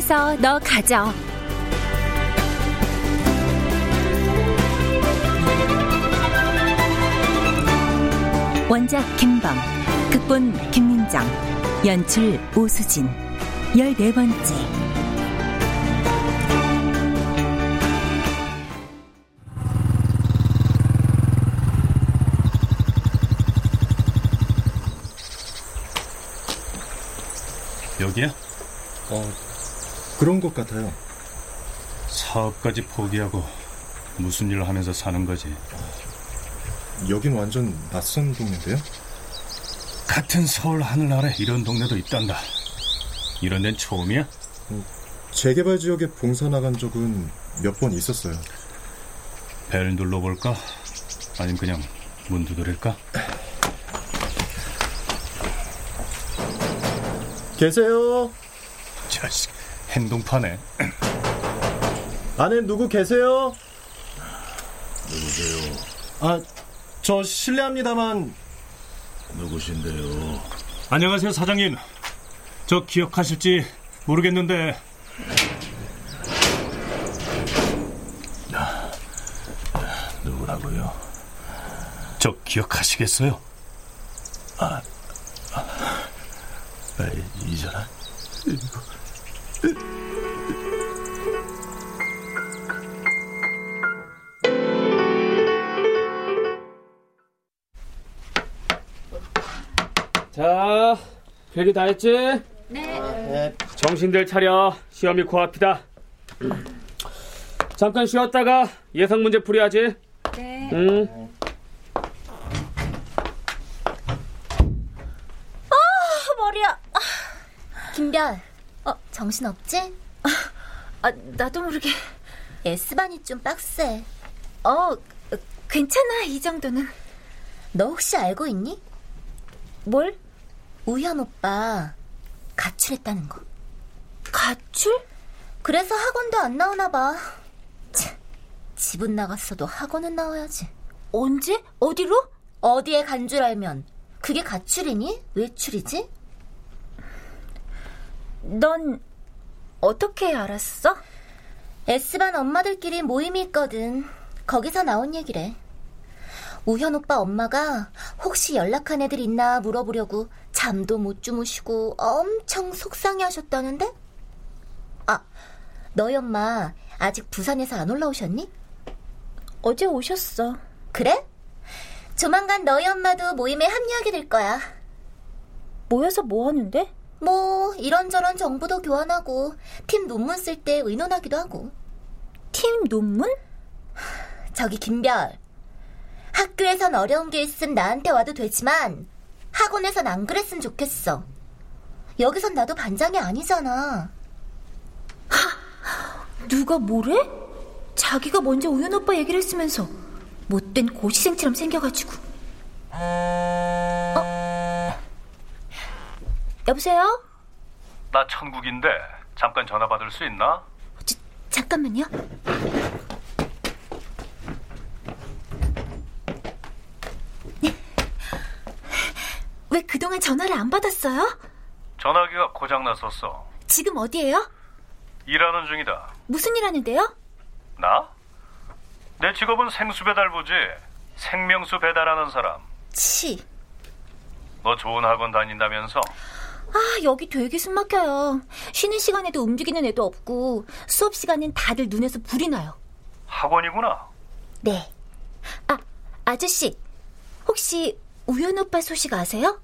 해서 너 가져. 원작 김범, 극본 김민정, 연출 오수진, 열네 번째. 여기야? 어, 그런 것 같아요. 사업까지 포기하고 무슨 일을 하면서 사는 거지? 여긴 완전 낯선 동네인데요? 같은 서울 하늘 아래 이런 동네도 있단다. 이런 데는 처음이야? 재개발 지역에 봉사 나간 적은 몇 번 있었어요. 벨 눌러볼까? 아니면 그냥 문 두드릴까? 계세요? 자식, 행동파네. 안에 누구 계세요? 누구세요? 아, 저 실례합니다만 누구신데요? 안녕하세요, 사장님. 저 기억하실지 모르겠는데. 누구라고요? 저 기억하시겠어요? 아, 아, 이 사람? 이거. 자, 별일 다 했지? 네. 정신들 차려. 시험이 코앞이다. 잠깐 쉬었다가 예상 문제 풀이하지. 네. 응. 아, 머리야. 아. 김별, 어, 정신 없지? 아, 나도 모르게. S반이 좀 빡세. 어, 괜찮아, 이 정도는. 너 혹시 알고 있니? 뭘? 우현 오빠 가출했다는 거. 가출? 그래서 학원도 안 나오나 봐. 참, 집은 나갔어도 학원은 나와야지. 언제? 어디로? 어디에 간 줄 알면 그게 가출이니? 외출이지? 넌 어떻게 알았어? S반 엄마들끼리 모임이 있거든. 거기서 나온 얘기래. 우현 오빠 엄마가 혹시 연락한 애들 있나 물어보려고 잠도 못 주무시고 엄청 속상해 하셨다는데? 아, 너희 엄마 아직 부산에서 안 올라오셨니? 어제 오셨어. 그래? 조만간 너희 엄마도 모임에 합류하게 될 거야. 모여서 뭐 하는데? 뭐 이런저런 정보도 교환하고 팀 논문 쓸 때 의논하기도 하고. 팀 논문? 저기 김별. 학교에선 어려운 게 있음 나한테 와도 되지만 학원에선 안 그랬으면 좋겠어. 여기선 나도 반장이 아니잖아. 누가 뭐래? 자기가 먼저 우연 오빠 얘기를 했으면서 못된 고시생처럼 생겨가지고. 어? 여보세요? 나 천국인데 잠깐 전화 받을 수 있나? 지, 잠깐만요. 왜 그동안 전화를 안 받았어요? 전화기가 고장 났었어. 지금 어디에요? 일하는 중이다. 무슨 일 하는데요? 나? 내 직업은 생수 배달부지. 생명수 배달하는 사람. 치. 너 좋은 학원 다닌다면서? 아, 여기 되게 숨 막혀요. 쉬는 시간에도 움직이는 애도 없고 수업 시간엔 다들 눈에서 불이 나요. 학원이구나. 네. 아, 아저씨. 혹시 우연 오빠 소식 아세요?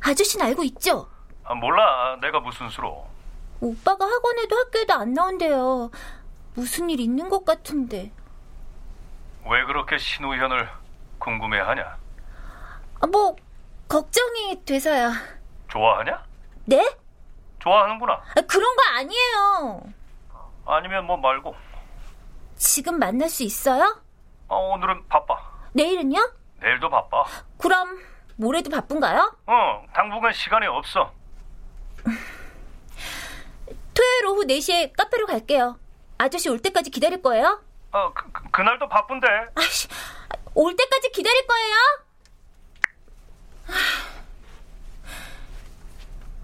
아저씨는 알고 있죠? 아, 몰라. 내가 무슨 수로. 오빠가 학원에도 학교에도 안 나온대요. 무슨 일 있는 것 같은데. 왜 그렇게 신우현을 궁금해하냐? 아, 뭐 걱정이 돼서요. 좋아하냐? 네? 좋아하는구나. 아, 그런 거 아니에요. 아니면 뭐 말고. 지금 만날 수 있어요? 어, 오늘은 바빠. 내일은요? 내일도 바빠. 그럼 모레도 바쁜가요? 어, 당분간 시간이 없어. 토요일 오후 4시에 카페로 갈게요. 아저씨 올 때까지 기다릴 거예요? 어, 그, 그, 그날도 바쁜데. 아씨, 올 때까지 기다릴 거예요?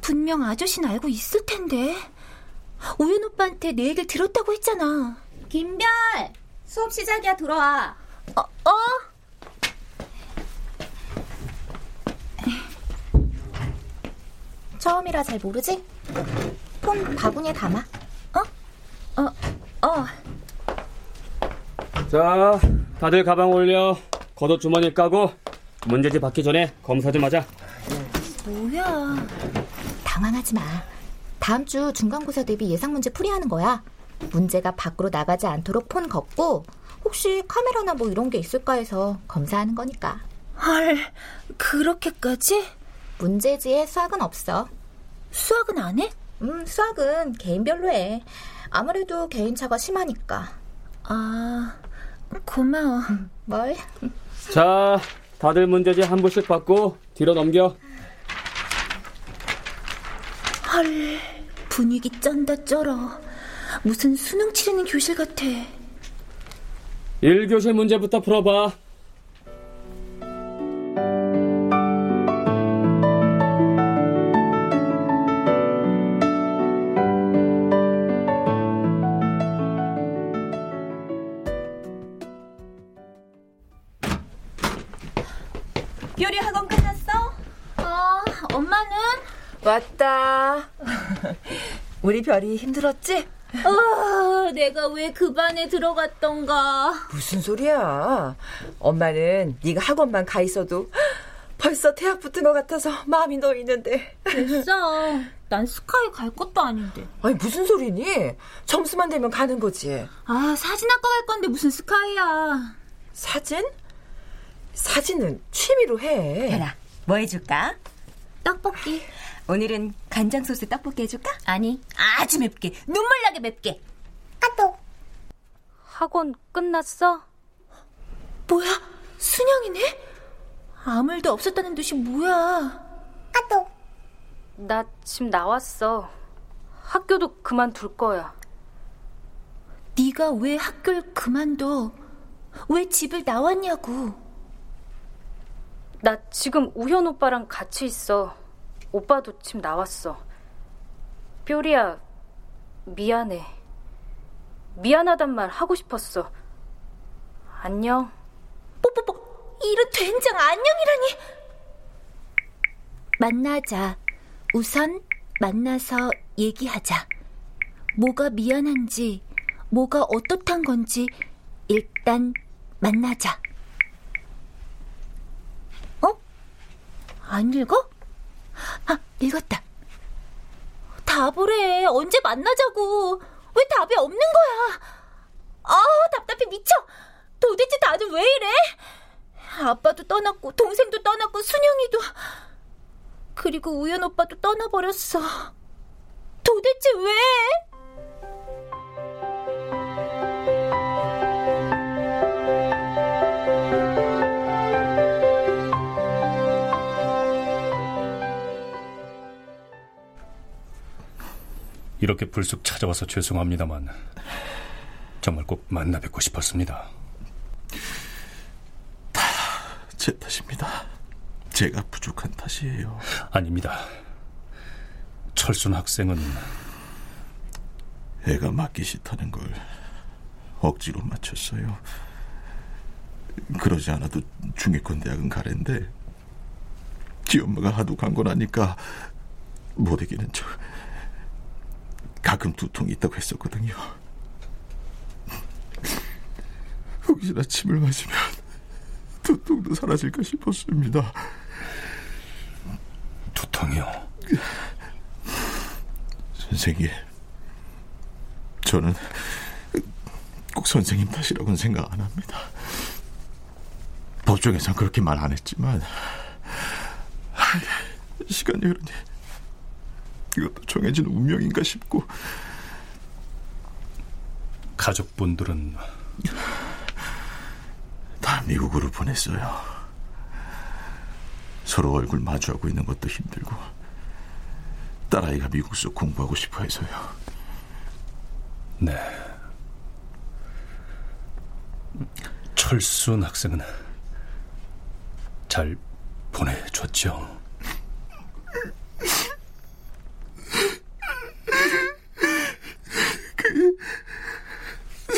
분명 아저씨는 알고 있을 텐데. 오연 오빠한테 내 얘기를 들었다고 했잖아. 김별! 수업 시작이야, 들어와. 어, 어? 처음이라 잘 모르지? 폰 바구니에 담아. 어? 어, 어. 자, 다들 가방 올려. 겉옷 주머니에 까고 문제집 받기 전에 검사 좀 하자. 뭐야? 당황하지 마. 다음 주 중간고사 대비 예상 문제 풀이하는 거야. 문제가 밖으로 나가지 않도록 폰 걷고 혹시 카메라나 뭐 이런 게 있을까 해서 검사하는 거니까. 헐, 그렇게까지? 문제지에 수학은 없어. 수학은 안 해? 음, 수학은 개인별로 해. 아무래도 개인차가 심하니까. 아, 고마워. 뭘? 자, 다들 문제지 한 부씩 받고 뒤로 넘겨. 헐, 분위기 쩐다 쩔어. 무슨 수능 치르는 교실 같아. 1교시 문제부터 풀어봐. 요리 학원 끝났어? 아, 엄마는? 왔다. 우리 별이 힘들었지? 아, 내가 왜 그 반에 들어갔던가. 무슨 소리야? 엄마는 네가 학원만 가 있어도 벌써 대학 붙은 것 같아서 마음이 놓이는데. 됐어. 난 스카이 갈 것도 아닌데. 아니 무슨 소리니? 점수만 되면 가는 거지. 아, 사진 학과 갈 건데 무슨 스카이야. 사진? 사진은 취미로 해. 별아, 뭐 해줄까? 떡볶이. 오늘은 간장 소스 떡볶이 해줄까? 아니, 아주 맵게. 눈물 나게 맵게. 까똑. 학원 끝났어? 뭐야? 순영이네? 아무 일도 없었다는 듯이 뭐야? 까똑. 나집 나왔어. 학교도 그만둘 거야. 네가 왜 학교를 그만둬? 왜 집을 나왔냐고. 나 지금 우현 오빠랑 같이 있어. 오빠도 집 나왔어. 뾰리야, 미안해. 미안하단 말 하고 싶었어. 안녕. 뽀뽀뽀, 이런 된장 안녕이라니. 만나자. 우선 만나서 얘기하자. 뭐가 미안한지, 뭐가 어떻단 건지 일단 만나자. 안 읽어? 아, 읽었다. 답을 해. 언제 만나자고. 왜 답이 없는 거야? 아, 답답해 미쳐. 도대체 다들 왜 이래? 아빠도 떠났고, 동생도 떠났고, 순영이도. 그리고 우연 오빠도 떠나버렸어. 도대체 왜? 이렇게 불쑥 찾아와서 죄송합니다만 정말 꼭 만나 뵙고 싶었습니다. 제 탓입니다. 제가 부족한 탓이에요. 아닙니다. 철순 학생은 애가 맞기 싫다는 걸 억지로 맞췄어요. 그러지 않아도 중위권 대학은 가랜데 지 엄마가 하도 강권하니까 못 이기는 척 가끔 두통이 있다고 했었거든요. 혹시나 침을 마시면 두통도 사라질까 싶었습니다. 두통이요? 선생님, 저는 꼭 선생님 탓이라고는 생각 안 합니다. 법정에선 그렇게 말 안 했지만 시간이 흐르니 이것도 정해진 운명인가 싶고 가족분들은 다 미국으로 보냈어요. 서로 얼굴 마주하고 있는 것도 힘들고 딸아이가 미국서 공부하고 싶어 해서요. 네. 철순 학생은 잘 보내줬죠. 그게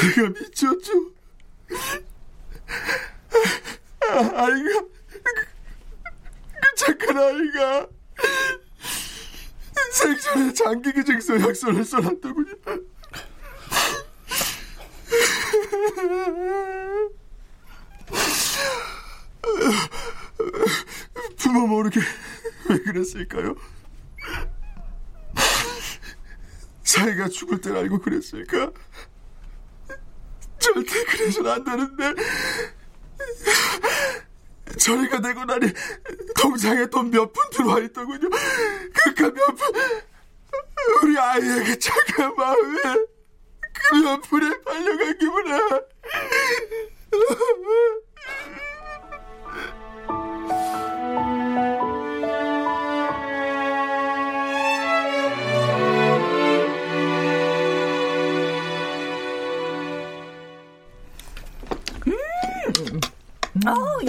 제가 미쳤죠. 아, 아이가 그, 그 착한 아이가 생전에 장기 기증서 약서를 써놨더군요. 부모 모르게 왜 그랬을까요? 자기가 죽을 때 알고 그랬을까? 그래서는 안 되는데 저희가 되고 나니 통장에 돈 몇 푼 들어와 있더군요. 그니까 몇 푼, 우리 아이의 그 착한 마음에 그 몇 푼에 팔려간 기분에.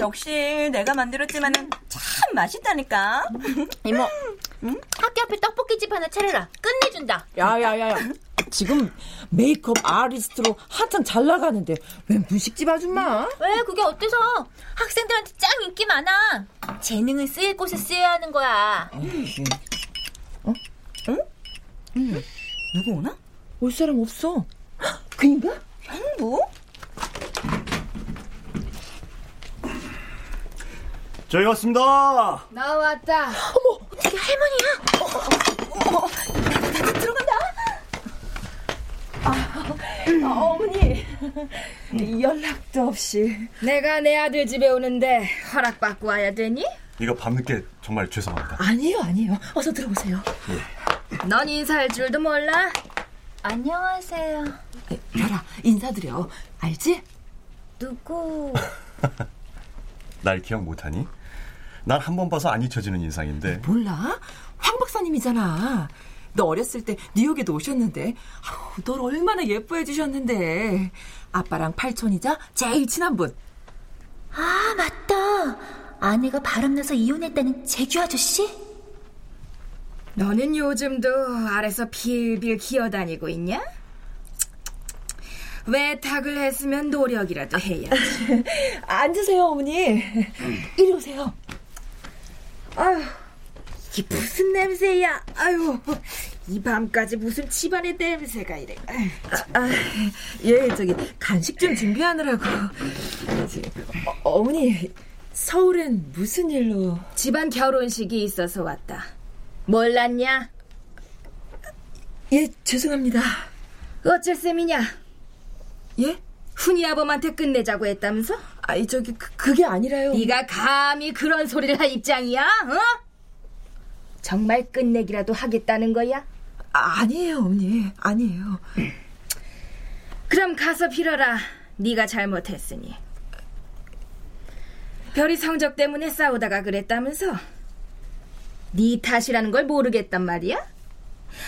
역시 내가 만들었지만은 참 맛있다니까. 이모, 학교 앞에 떡볶이집 하나 차려라. 끝내준다. 야야야야. 지금 메이크업 아리스트로 한창 잘 나가는데 웬 분식집 아줌마? 왜 그게 어때서? 학생들한테 짱 인기 많아. 재능을 쓰일 곳에 쓰여야 하는 거야. 어? 응? 응. 누구 오나? 올 사람 없어. 그인가? 형부? 저희 왔습니다. 나왔다. 어머, 어떻게 할머니야? 어머, 들어간다. 아, 아, 어머니 연락도 없이 내가 내 아들 집에 오는데 허락받고 와야 되니? 이거 밤늦게 정말 죄송합니다. 아니에요 아니에요 어서 들어오세요 넌 인사할 줄도 몰라? 안녕하세요. 별아 인사드려 알지? 누구? 날 기억 못하니? 난 한 번 봐서 안 잊혀지는 인상인데 몰라? 황 박사님이잖아 너 어렸을 때 뉴욕에도 오셨는데 아우, 널 얼마나 예뻐해 주셨는데 아빠랑 팔촌이자 제일 친한 분 아, 맞다. 아내가 바람나서 이혼했다는 재규 아저씨? 너는 요즘도 아래서 빌빌 기어다니고 있냐? 외탁을 했으면 노력이라도 해야지. 앉으세요 어머니 이리 오세요 아휴, 이게 무슨 냄새야? 아유, 이 밤까지 무슨 집안의 냄새가 이래. 아, 예, 저기 간식 좀 준비하느라고. 어, 어머니, 서울엔 무슨 일로? 집안 결혼식이 있어서 왔다. 몰랐냐? 예, 죄송합니다. 어쩔 셈이냐? 예? 훈이 아범한테 끝내자고 했다면서? 아니, 저기, 그, 그게 아니라요. 네가 감히 그런 소리를 할 입장이야? 어? 정말 끝내기라도 하겠다는 거야? 아, 아니에요, 어머니. 아니에요. 그럼 가서 빌어라. 네가 잘못했으니. 별이 성적 때문에 싸우다가 그랬다면서? 네 탓이라는 걸 모르겠단 말이야?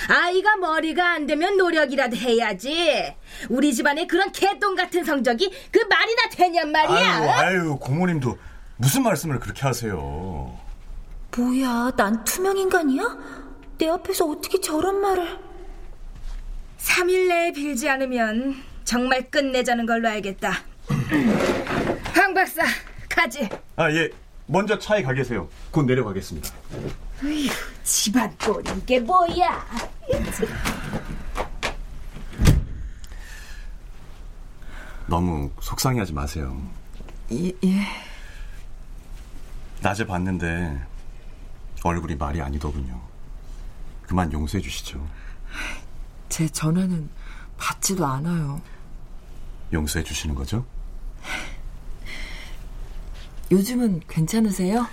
아이가 머리가 안 되면 노력이라도 해야지. 우리 집안에 그런 개똥 같은 성적이 그 말이나 되냔 말이야. 아유, 아유, 고모님도 무슨 말씀을 그렇게 하세요? 뭐야, 난 투명 인간이야? 내 앞에서 어떻게 저런 말을? 3일 내에 빌지 않으면 정말 끝내자는 걸로 알겠다. 황 박사, 가지. 아, 예. 먼저 차에 가 계세요. 곧 내려가겠습니다. 어휴, 집안 꼴 이게 뭐야? 너무 속상해하지 마세요. 예, 예. 낮에 봤는데 얼굴이 말이 아니더군요. 그만 용서해 주시죠. 제 전화는 받지도 않아요. 용서해 주시는 거죠? 요즘은 괜찮으세요?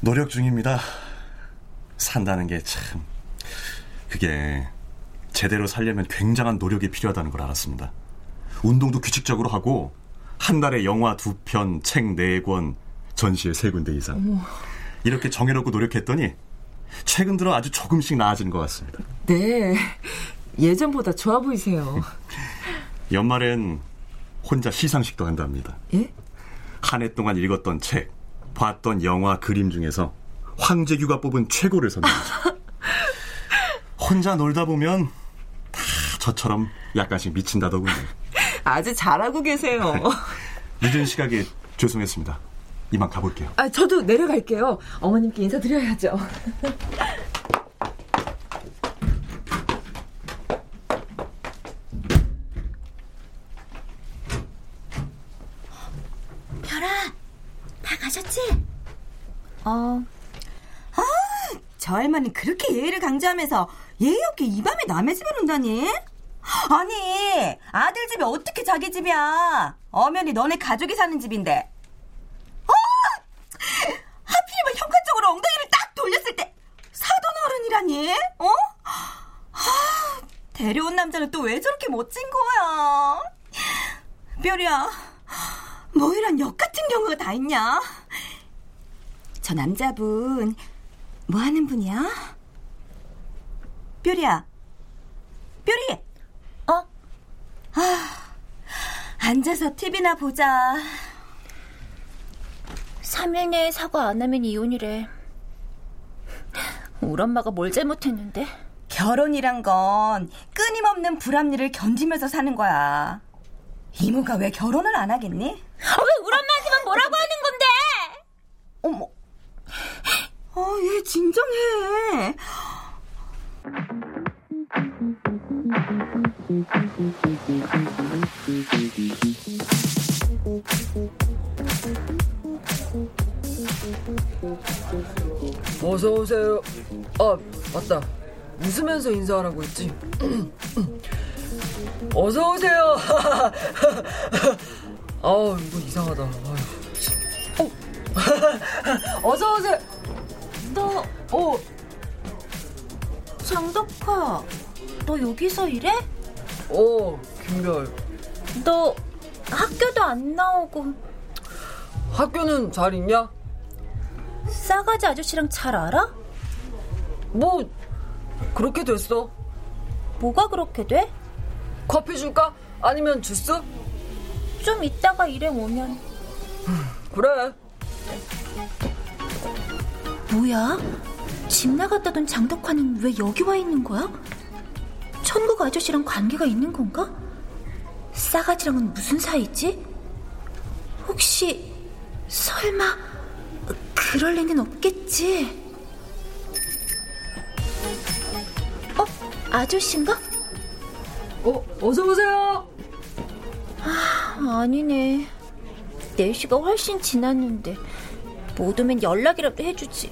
노력 중입니다. 산다는 게 참, 그게 제대로 살려면 굉장한 노력이 필요하다는 걸 알았습니다. 운동도 규칙적으로 하고, 한 달에 영화 두 편, 책 네 권, 전시회 세 군데 이상. 어머. 이렇게 정해놓고 노력했더니, 최근 들어 아주 조금씩 나아지는 것 같습니다. 네. 예전보다 좋아 보이세요. 연말엔 혼자 시상식도 한답니다. 예? 한 해 동안 읽었던 책, 봤던 영화, 그림 중에서 황재규가 뽑은 최고를 선정하죠. 혼자 놀다 보면 다 저처럼 약간씩 미친다더군요. 아주 잘하고 계세요. 늦은 시각에 죄송했습니다. 이만 가볼게요. 아, 저도 내려갈게요. 어머님께 인사드려야죠. 별아, 다 가셨지? 어. 아, 저 할머니 그렇게 예의를 강조하면서 예의 없게 이 밤에 남의 집에 온다니? 아니, 아들 집이 어떻게 자기 집이야? 엄연히 너네 가족이 사는 집인데. 아! 하필이면 현관 쪽으로 엉덩이를 딱 돌렸을 때 사돈 어른이라니? 어? 아, 데려온 남자는 또 왜 저렇게 멋진 거야? 뼈리야, 뭐 이런 역 같은 경우가 다 있냐? 저 남자분 뭐 하는 분이야? 뼈리야, 뼈리. 어? 아, 앉아서 TV나 보자. 3일 내에 사과 안 하면 이혼이래. 우리 엄마가 뭘 잘못했는데? 결혼이란 건 끊임없는 불합리를 견디면서 사는 거야. 이모가 왜 결혼을 안 하겠니? 아, 왜 우리 엄마한테만 뭐라고 하는 건데? 어머. 어, 얘 진정해. 어서 오세요. 아, 맞다. 웃으면서 인사하라고 했지. 어서 오세요. 아우, 이거 이상하다. 어. 어서 오세요. 너, 어, 장덕화, 너 여기서 일해? 어, 김별. 너 학교도 안 나오고 학교는 잘 있냐? 싸가지 아저씨랑 잘 알아? 뭐 그렇게 됐어. 뭐가 그렇게 돼? 커피 줄까? 아니면 주스? 좀 이따가 일해 오면. 그래. 뭐야? 집 나갔다던 장덕화는 왜 여기 와 있는 거야? 천국 아저씨랑 관계가 있는 건가? 싸가지랑은 무슨 사이지? 혹시 설마 그럴 리는 없겠지? 어? 아저씨인가? 어, 어서 오세요. 아, 아니네. 4시가 훨씬 지났는데 못 오면 연락이라도 해주지.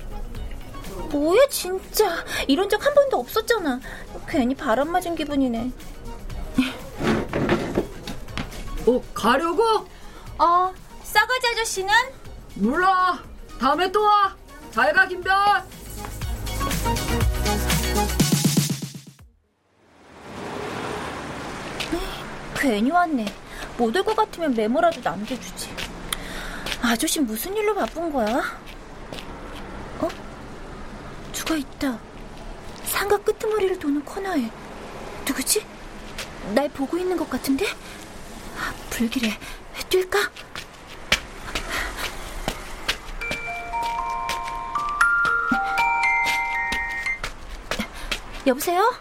뭐야 진짜 이런 적 한 번도 없었잖아. 괜히 바람 맞은 기분이네. 어, 가려고? 어, 싸가지 아저씨는? 몰라. 다음에 또 와. 잘 가, 김별. 괜히 왔네. 못 올 것 같으면 메모라도 남겨주지. 아저씨 무슨 일로 바쁜 거야? 어? 누가 있다. 상가 끄트머리를 도는 코너에 누구지? 날 보고 있는 것 같은데? 아, 불길에 뛸까? 여보세요?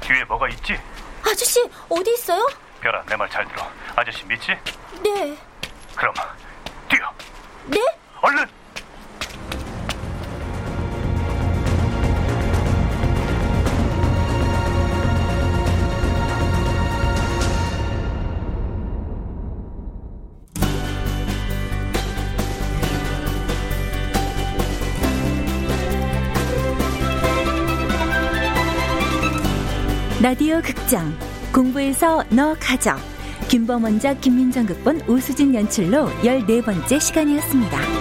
뒤에 뭐가 있지? 아저씨 어디 있어요? 별아, 내 말 잘 들어. 아저씨 믿지? 네. 그럼. 네? 얼른. 라디오 극장 공부에서 너 가져 김범원작 김민정 극본 오수진 연출로 14번째 시간이었습니다.